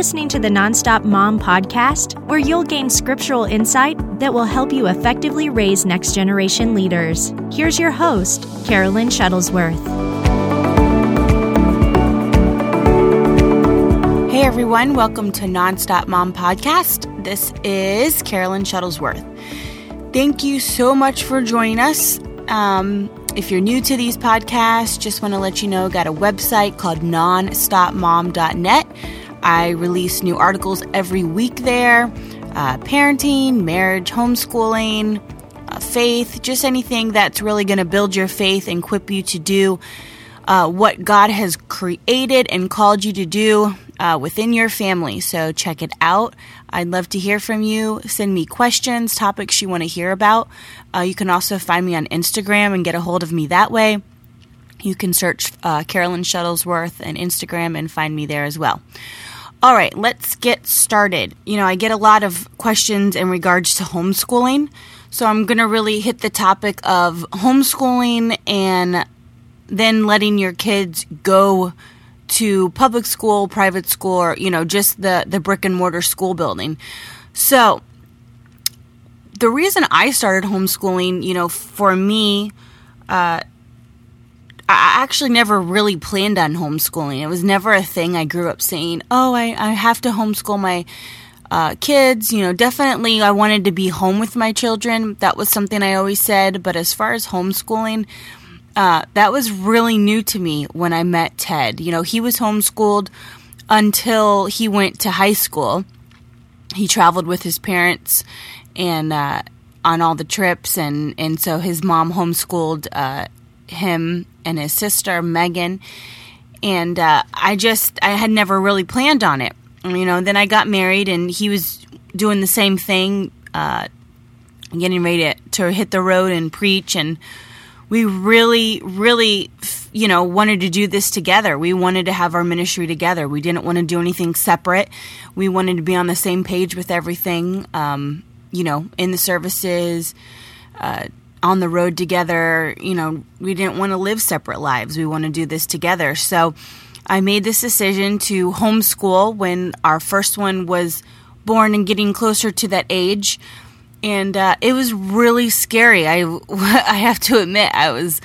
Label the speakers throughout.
Speaker 1: listening to the Nonstop Mom podcast, where you'll gain scriptural insight that will help you effectively raise next generation leaders. Here's your host, Carolyn Shuttlesworth.
Speaker 2: Hey everyone, welcome to Nonstop Mom Podcast. This is Carolyn Shuttlesworth. Thank you so much for joining us. Um, if you're new to these podcasts, just want to let you know, got a website called nonstopmom.net. I release new articles every week there uh, parenting, marriage, homeschooling, uh, faith, just anything that's really going to build your faith and equip you to do uh, what God has created and called you to do uh, within your family. So check it out. I'd love to hear from you. Send me questions, topics you want to hear about. Uh, you can also find me on Instagram and get a hold of me that way. You can search uh, Carolyn Shuttlesworth and Instagram and find me there as well. All right, let's get started. You know, I get a lot of questions in regards to homeschooling. So I'm going to really hit the topic of homeschooling and then letting your kids go to public school, private school, or, you know, just the, the brick and mortar school building. So the reason I started homeschooling, you know, for me, uh, I actually never really planned on homeschooling. It was never a thing I grew up saying, oh, I, I have to homeschool my uh, kids. You know, definitely I wanted to be home with my children. That was something I always said. But as far as homeschooling, uh, that was really new to me when I met Ted. You know, he was homeschooled until he went to high school. He traveled with his parents and uh, on all the trips, and, and so his mom homeschooled uh, him and his sister Megan, and uh, I just I had never really planned on it. You know, then I got married, and he was doing the same thing, uh, getting ready to, to hit the road and preach, and we really, really, you know, wanted to do this together. We wanted to have our ministry together. We didn't want to do anything separate. We wanted to be on the same page with everything. Um, you know, in the services. Uh, on the road together. You know, we didn't want to live separate lives. We want to do this together. So I made this decision to homeschool when our first one was born and getting closer to that age. And uh, it was really scary. I, I have to admit, I was,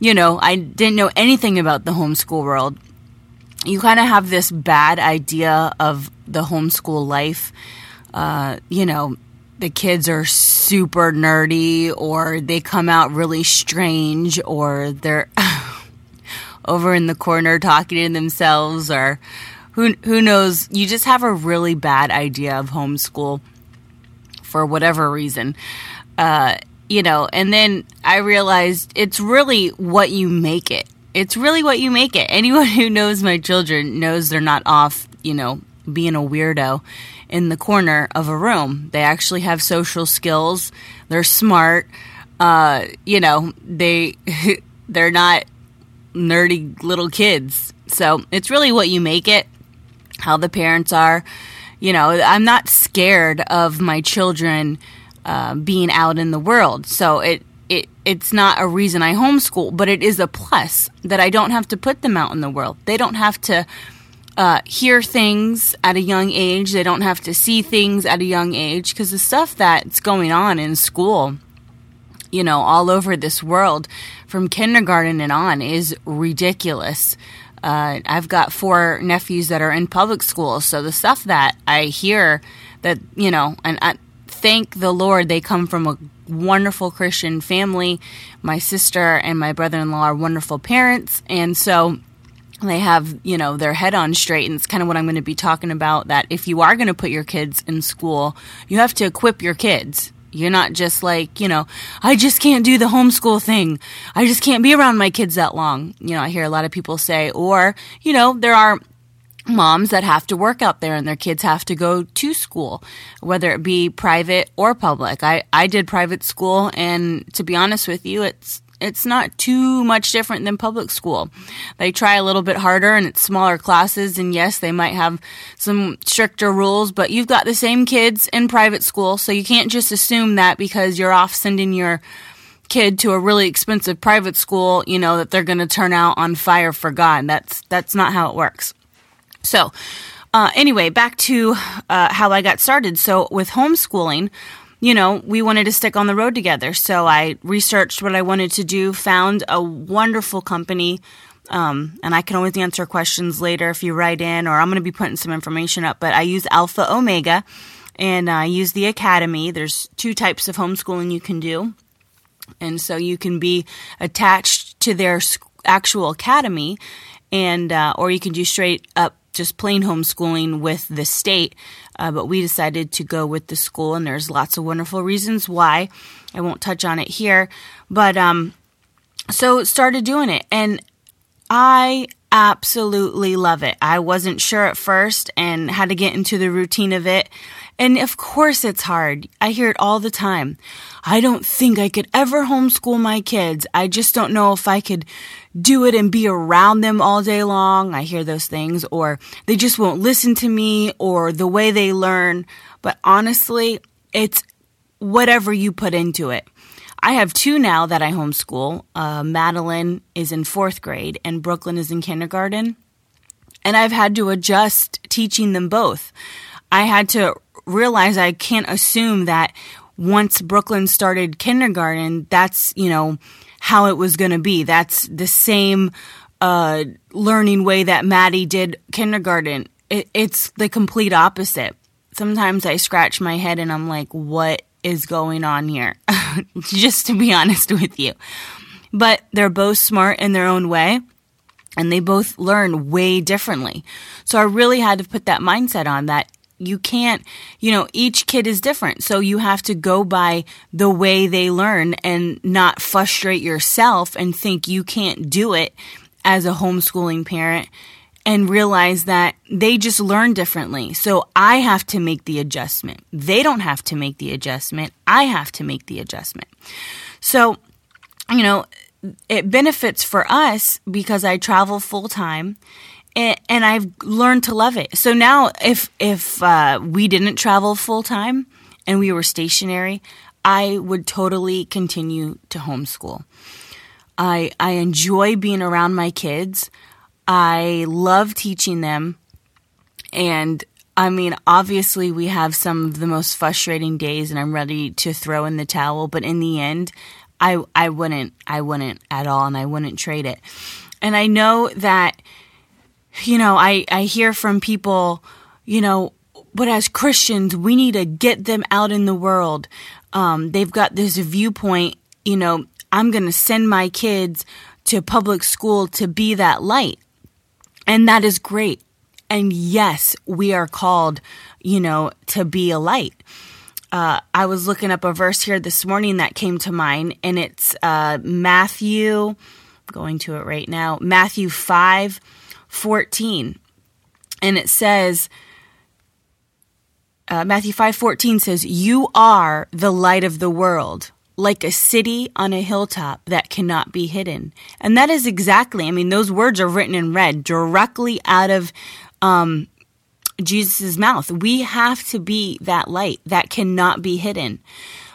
Speaker 2: you know, I didn't know anything about the homeschool world. You kind of have this bad idea of the homeschool life. Uh, you know, the kids are super nerdy or they come out really strange or they're over in the corner talking to themselves or who who knows? You just have a really bad idea of homeschool for whatever reason. Uh, you know and then i realized it's really what you make it. It's really what you make it. Anyone who knows my children knows they're not off you know being a weirdo in the corner of a room. They actually have social skills. They're smart. Uh, you know, they they're not nerdy little kids. So it's really what you make it, how the parents are. You know, I'm not scared of my children uh, being out in the world. So it it it's not a reason I homeschool, but it is a plus that I don't have to put them out in the world. They don't have to uh, hear things at a young age. They don't have to see things at a young age because the stuff that's going on in school, you know, all over this world from kindergarten and on is ridiculous. Uh, I've got four nephews that are in public school, so the stuff that I hear that, you know, and I thank the Lord they come from a wonderful Christian family. My sister and my brother in law are wonderful parents, and so they have you know their head on straight and it's kind of what i'm going to be talking about that if you are going to put your kids in school you have to equip your kids. You're not just like you know i just can't do the homeschool thing. I just can't be around my kids that long. You know i hear a lot of people say or you know there are moms that have to work out there and their kids have to go to school whether it be private or public. I i did private school and to be honest with you it's it's not too much different than public school. They try a little bit harder and it's smaller classes and yes, they might have some stricter rules, but you've got the same kids in private school, so you can't just assume that because you're off sending your kid to a really expensive private school, you know, that they're going to turn out on fire for God. That's that's not how it works. So, uh, anyway, back to uh, how I got started. So with homeschooling, you know, we wanted to stick on the road together. So I researched what I wanted to do, found a wonderful company. Um, and I can always answer questions later if you write in, or I'm going to be putting some information up. But I use Alpha Omega and I use the Academy. There's two types of homeschooling you can do. And so you can be attached to their actual academy, and uh, or you can do straight up just plain homeschooling with the state. Uh, but we decided to go with the school, and there's lots of wonderful reasons why. I won't touch on it here, but um, so started doing it, and I absolutely love it. I wasn't sure at first and had to get into the routine of it. And of course it's hard. I hear it all the time. I don't think I could ever homeschool my kids. I just don't know if I could do it and be around them all day long. I hear those things or they just won't listen to me or the way they learn. But honestly, it's whatever you put into it. I have two now that I homeschool. Uh, Madeline is in fourth grade and Brooklyn is in kindergarten. And I've had to adjust teaching them both. I had to realize I can't assume that once Brooklyn started kindergarten, that's, you know, how it was going to be. That's the same uh, learning way that Maddie did kindergarten. It, it's the complete opposite. Sometimes I scratch my head and I'm like, what is going on here? Just to be honest with you. But they're both smart in their own way and they both learn way differently. So I really had to put that mindset on that you can't, you know, each kid is different. So you have to go by the way they learn and not frustrate yourself and think you can't do it as a homeschooling parent and realize that they just learn differently. So I have to make the adjustment. They don't have to make the adjustment. I have to make the adjustment. So, you know, it benefits for us because I travel full time and, and I've learned to love it. So now, if if uh, we didn't travel full time and we were stationary, I would totally continue to homeschool. I I enjoy being around my kids. I love teaching them, and I mean, obviously, we have some of the most frustrating days, and I'm ready to throw in the towel. But in the end, I I wouldn't I wouldn't at all, and I wouldn't trade it. And I know that you know, I, I hear from people, you know, but as Christians, we need to get them out in the world. Um, they've got this viewpoint, you know, I'm going to send my kids to public school to be that light. And that is great. And yes, we are called, you know, to be a light. Uh, I was looking up a verse here this morning that came to mind, and it's uh, Matthew, going to it right now, Matthew 5 14. And it says, uh, Matthew 5 14 says, You are the light of the world, like a city on a hilltop that cannot be hidden. And that is exactly, I mean, those words are written in red directly out of um, Jesus' mouth. We have to be that light that cannot be hidden.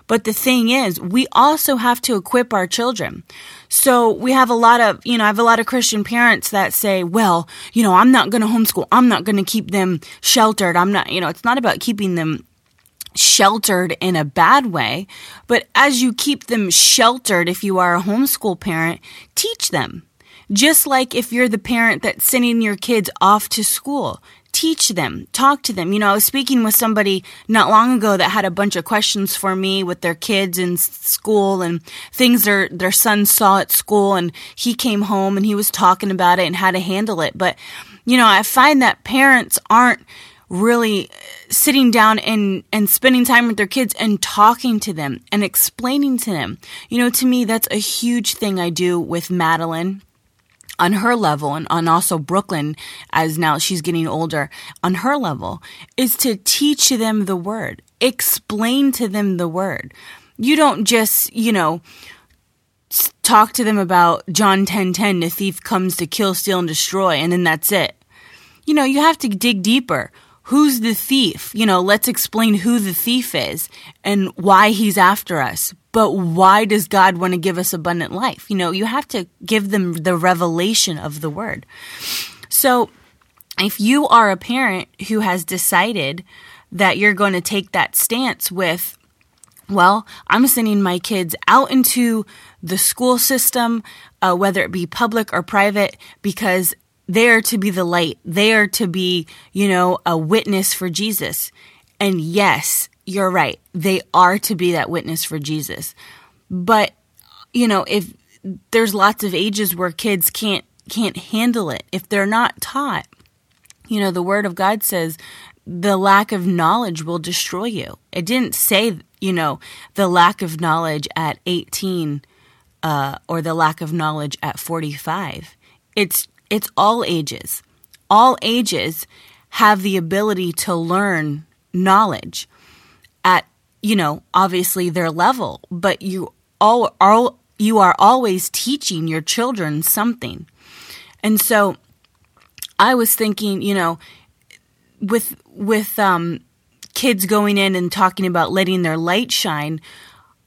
Speaker 2: But the thing is, we also have to equip our children. So we have a lot of, you know, I have a lot of Christian parents that say, well, you know, I'm not going to homeschool. I'm not going to keep them sheltered. I'm not, you know, it's not about keeping them sheltered in a bad way, but as you keep them sheltered, if you are a homeschool parent, teach them. Just like if you're the parent that's sending your kids off to school, teach them, talk to them. You know, I was speaking with somebody not long ago that had a bunch of questions for me with their kids in school and things their their son saw at school and he came home and he was talking about it and how to handle it. But you know, I find that parents aren't really uh, sitting down and and spending time with their kids and talking to them and explaining to them. You know, to me that's a huge thing I do with Madeline on her level and on also Brooklyn as now she's getting older on her level is to teach them the word, explain to them the word. You don't just, you know, talk to them about John 10:10 10, the thief comes to kill, steal and destroy and then that's it. You know, you have to dig deeper who's the thief? You know, let's explain who the thief is and why he's after us. But why does God want to give us abundant life? You know, you have to give them the revelation of the word. So, if you are a parent who has decided that you're going to take that stance with, well, I'm sending my kids out into the school system, uh, whether it be public or private, because they are to be the light. They are to be, you know, a witness for Jesus. And yes, you're right. They are to be that witness for Jesus. But, you know, if there's lots of ages where kids can't can't handle it, if they're not taught, you know, the word of God says the lack of knowledge will destroy you. It didn't say, you know, the lack of knowledge at 18 uh, or the lack of knowledge at 45. It's it's all ages. All ages have the ability to learn knowledge you know, obviously their level, but you all are you are always teaching your children something. And so I was thinking, you know, with with um, kids going in and talking about letting their light shine,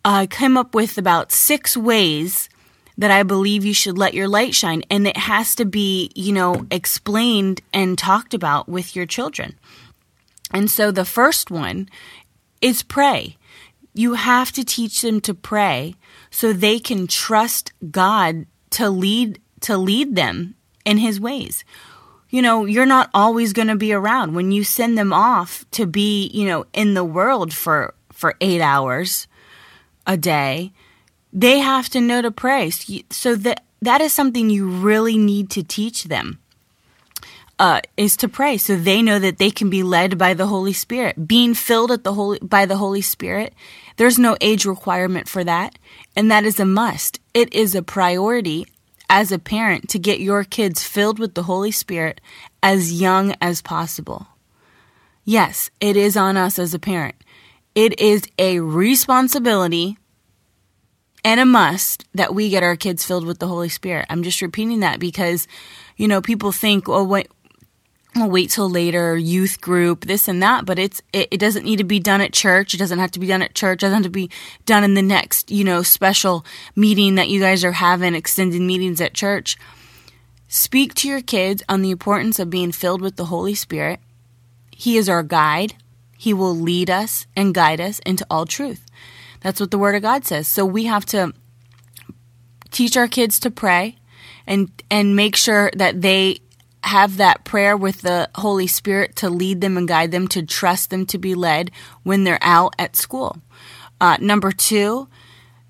Speaker 2: I came up with about six ways that I believe you should let your light shine. And it has to be, you know, explained and talked about with your children. And so the first one is pray. You have to teach them to pray so they can trust God to lead to lead them in his ways. You know, you're not always going to be around when you send them off to be, you know, in the world for for 8 hours a day they have to know to pray. So that that is something you really need to teach them. Uh, is to pray so they know that they can be led by the Holy Spirit. Being filled at the Holy by the Holy Spirit, there's no age requirement for that, and that is a must. It is a priority as a parent to get your kids filled with the Holy Spirit as young as possible. Yes, it is on us as a parent. It is a responsibility and a must that we get our kids filled with the Holy Spirit. I'm just repeating that because, you know, people think, oh, wait, I'll wait till later, youth group, this and that, but it's, it, it, doesn't need to be done at church. It doesn't have to be done at church. It doesn't have to be done in the next, you know, special meeting that you guys are having, extended meetings at church. Speak to your kids on the importance of being filled with the Holy Spirit. He is our guide. He will lead us and guide us into all truth. That's what the Word of God says. So we have to teach our kids to pray and and make sure that they have that prayer with the Holy Spirit to lead them and guide them, to trust them to be led when they're out at school. Uh, number two,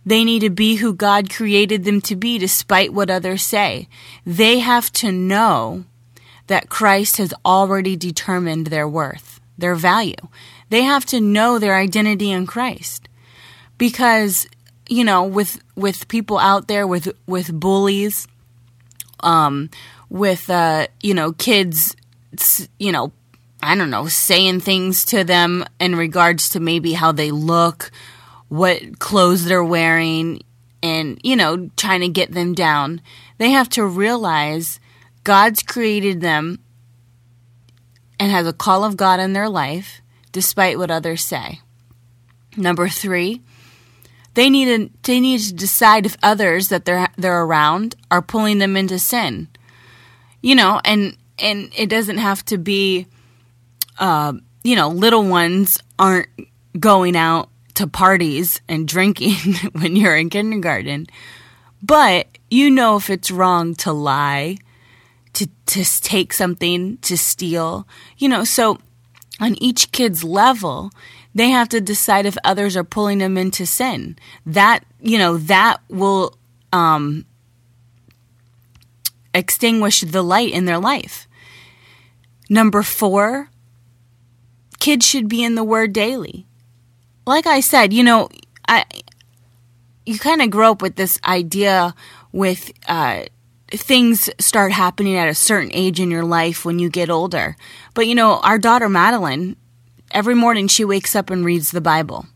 Speaker 2: they need to be who God created them to be despite what others say. They have to know that Christ has already determined their worth, their value. They have to know their identity in Christ because you know with with people out there with with bullies um with uh you know kids you know I don't know saying things to them in regards to maybe how they look what clothes they're wearing and you know trying to get them down they have to realize God's created them and has a call of God in their life despite what others say number 3 they need to they need to decide if others that they're they're around are pulling them into sin. You know, and and it doesn't have to be uh, you know, little ones aren't going out to parties and drinking when you're in kindergarten. But you know if it's wrong to lie, to to take something, to steal. You know, so on each kid's level, they have to decide if others are pulling them into sin. That, you know, that will um, extinguish the light in their life. Number four, kids should be in the Word daily. Like I said, you know, I you kind of grow up with this idea with uh, things start happening at a certain age in your life when you get older. But you know, our daughter Madeline, Every morning she wakes up and reads the Bible.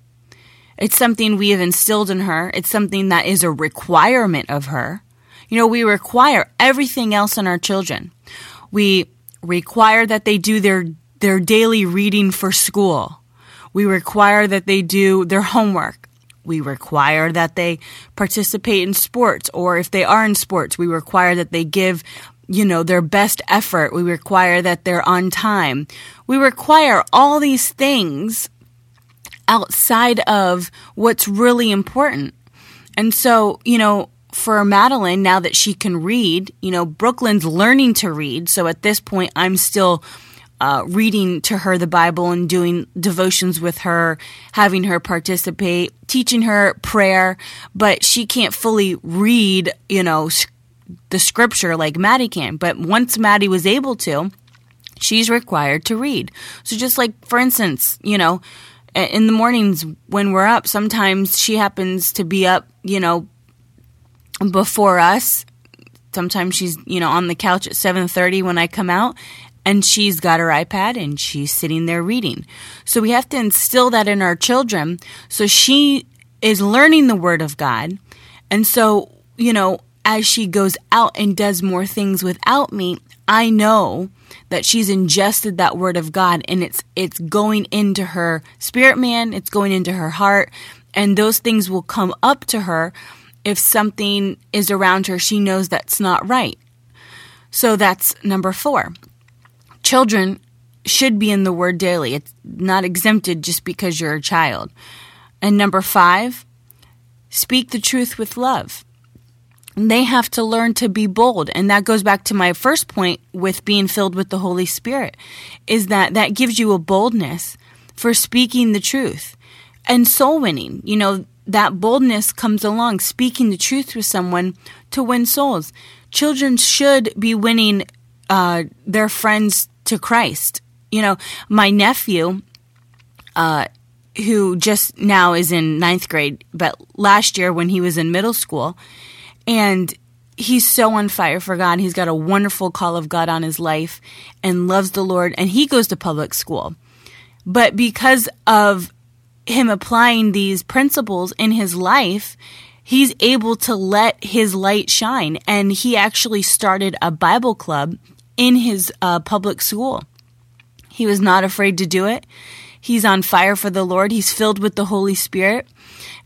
Speaker 2: It's something we have instilled in her. It's something that is a requirement of her. You know, we require everything else in our children. We require that they do their, their daily reading for school. We require that they do their homework. We require that they participate in sports, or if they are in sports, we require that they give you know, their best effort. We require that they're on time. We require all these things outside of what's really important. And so, you know, for Madeline, now that she can read, you know, Brooklyn's learning to read. So at this point, I'm still uh, reading to her the Bible and doing devotions with her, having her participate, teaching her prayer, but she can't fully read, you know, the scripture like Maddie can. But once Maddie was able to, she's required to read. So just like, for instance, you know, in the mornings when we're up, sometimes she happens to be up, you know, before us. Sometimes she's, you know, on the couch at 7:30 when I come out and she's got her iPad and she's sitting there reading. So we have to instill that in our children so she is learning the word of God. And so, you know, as she goes out and does more things without me, I know that she's ingested that word of God and it's it's going into her spirit man, it's going into her heart, and those things will come up to her if something is around her she knows that's not right. So that's number 4. Children should be in the word daily. It's not exempted just because you're a child. And number 5, speak the truth with love they have to learn to be bold and that goes back to my first point with being filled with the holy spirit is that that gives you a boldness for speaking the truth and soul winning you know that boldness comes along speaking the truth with someone to win souls children should be winning uh, their friends to christ you know my nephew uh, who just now is in ninth grade but last year when he was in middle school and he's so on fire for God. He's got a wonderful call of God on his life and loves the Lord. And he goes to public school. But because of him applying these principles in his life, he's able to let his light shine. And he actually started a Bible club in his uh, public school. He was not afraid to do it. He's on fire for the Lord. He's filled with the Holy Spirit.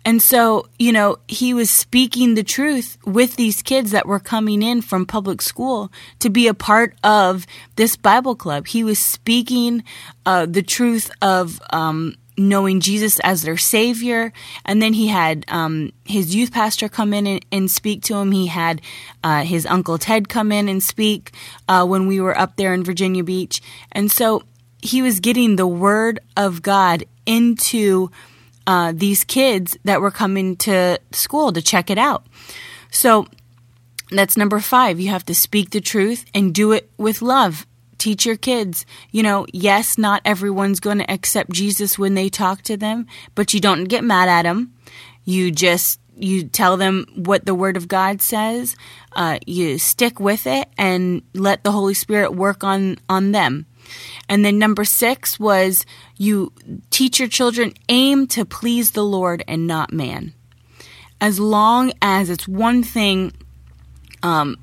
Speaker 2: And so, you know, he was speaking the truth with these kids that were coming in from public school to be a part of this Bible club. He was speaking uh, the truth of um, knowing Jesus as their Savior. And then he had um, his youth pastor come in and, and, speak to him. He had uh, his Uncle Ted come in and speak uh, when we were up there in Virginia Beach. And so he was getting the Word of God into uh, these kids that were coming to school to check it out. So that's number five. You have to speak the truth and do it with love. Teach your kids, you know, yes, not everyone's going to accept Jesus when they talk to them, but you don't get mad at them. You just you tell them what the word of god says uh, you stick with it and let the holy spirit work on on them and then number six was you teach your children aim to please the Lord and not man. As long as it's one thing um,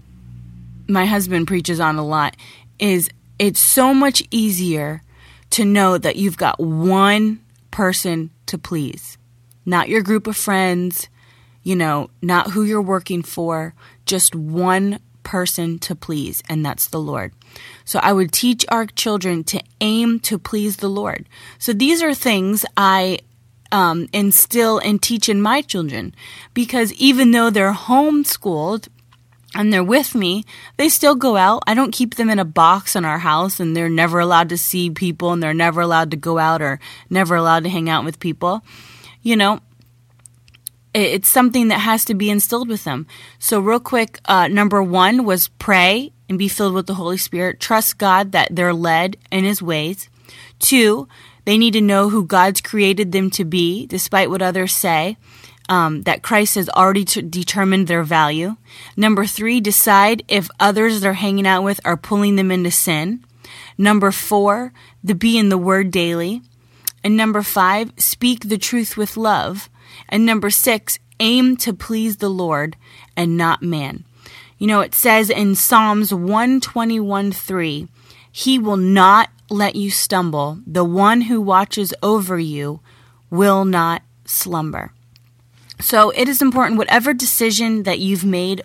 Speaker 2: my husband preaches on a lot is it's so much easier to know that you've got one person to please, not your group of friends, you know, not who you're working for, just one person to please, and that's the Lord. So I would teach our children to aim to please the Lord. So these are things I um, instill and teach in my children because even though they're homeschooled, and they're with me, they still go out. I don't keep them in a box in our house and they're never allowed to see people and they're never allowed to go out or never allowed to hang out with people. You know, it's something that has to be instilled with them. So, real quick, uh, number one was pray and be filled with the Holy Spirit. Trust God that they're led in His ways. Two, they need to know who God's created them to be, despite what others say. Um, that Christ has already t- determined their value. Number three, decide if others they're hanging out with are pulling them into sin. Number four, the be in the word daily. And number five, speak the truth with love. And number six, aim to please the Lord and not man. You know, it says in Psalms 121 3, He will not let you stumble. The one who watches over you will not slumber. So it is important, whatever decision that you've made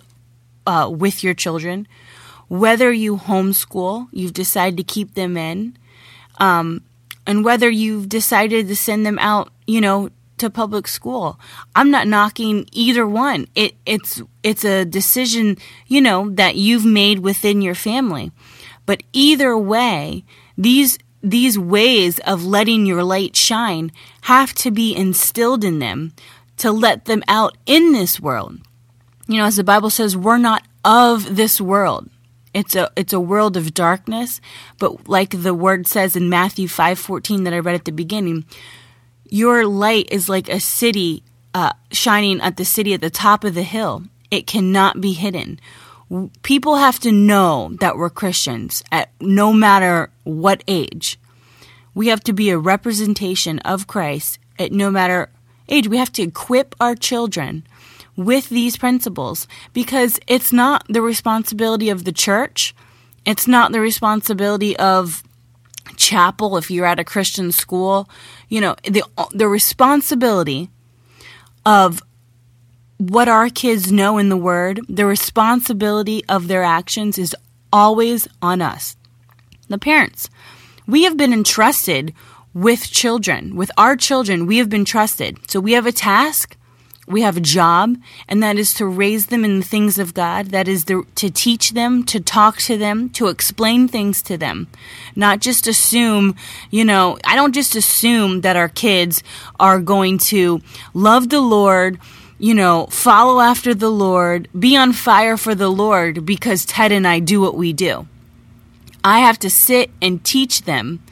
Speaker 2: uh, with your children, whether you homeschool, you've decided to keep them in, um, and whether you've decided to send them out, you know, to public school. I'm not knocking either one. It, it's it's a decision, you know, that you've made within your family. But either way, these these ways of letting your light shine have to be instilled in them to let them out in this world. You know, as the Bible says, we're not of this world. It's a it's a world of darkness, but like the word says in Matthew 5:14 that I read at the beginning, your light is like a city uh, shining at the city at the top of the hill. It cannot be hidden. People have to know that we're Christians at no matter what age. We have to be a representation of Christ at no matter age. We have to equip our children with these principles because it's not the responsibility of the church. It's not the responsibility of chapel if you're at a Christian school. You know, the the responsibility of what our kids know in the word, the responsibility of their actions is always on us. The parents. We have been entrusted with children, with our children, we have been trusted. So we have a task we have a job, and that is to raise them in the things of God. That is the, to teach them, to talk to them, to explain things to them. Not just assume, you know, I don't just assume that our kids are going to love the Lord, you know, follow after the Lord, be on fire for the Lord because Ted and I do what we do. I have to sit and teach them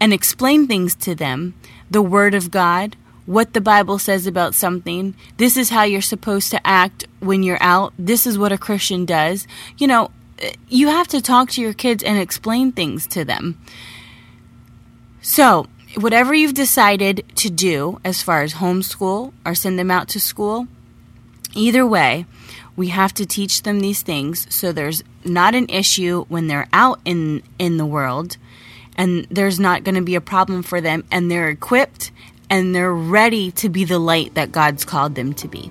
Speaker 2: and explain things to them, the Word of God what the Bible says about something. This is how you're supposed to act when you're out. This is what a Christian does. You know, you have to talk to your kids and explain things to them. So, whatever you've decided to do as far as homeschool or send them out to school, either way, we have to teach them these things so there's not an issue when they're out in in the world and there's not going to be a problem for them and they're equipped and they're ready to be the light that God's called them to be.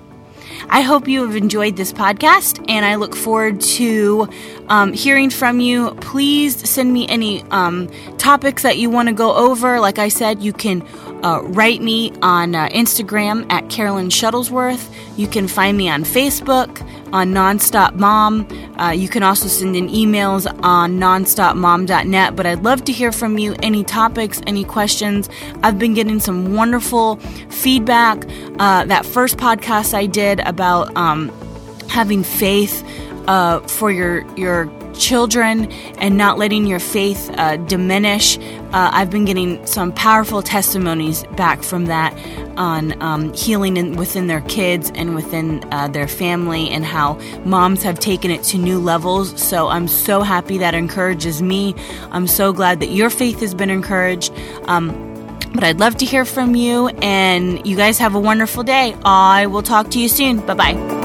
Speaker 2: I hope you have enjoyed this podcast, and I look forward to um, hearing from you. Please send me any um, topics that you want to go over. Like I said, you can uh, write me on uh, Instagram at Carolyn Shuttlesworth. You can find me on Facebook on Nonstop Mom. Uh, you can also send in emails on nonstopmom.net. But I'd love to hear from you any topics, any questions. I've been getting some wonderful feedback. Uh, that first podcast I did about um, having faith uh, for your your children and not letting your faith uh, diminish. Uh, I've been getting some powerful testimonies back from that on um, healing in, within their kids and within uh, their family, and how moms have taken it to new levels. So I'm so happy that encourages me. I'm so glad that your faith has been encouraged. Um, but I'd love to hear from you, and you guys have a wonderful day. I will talk to you soon. Bye bye.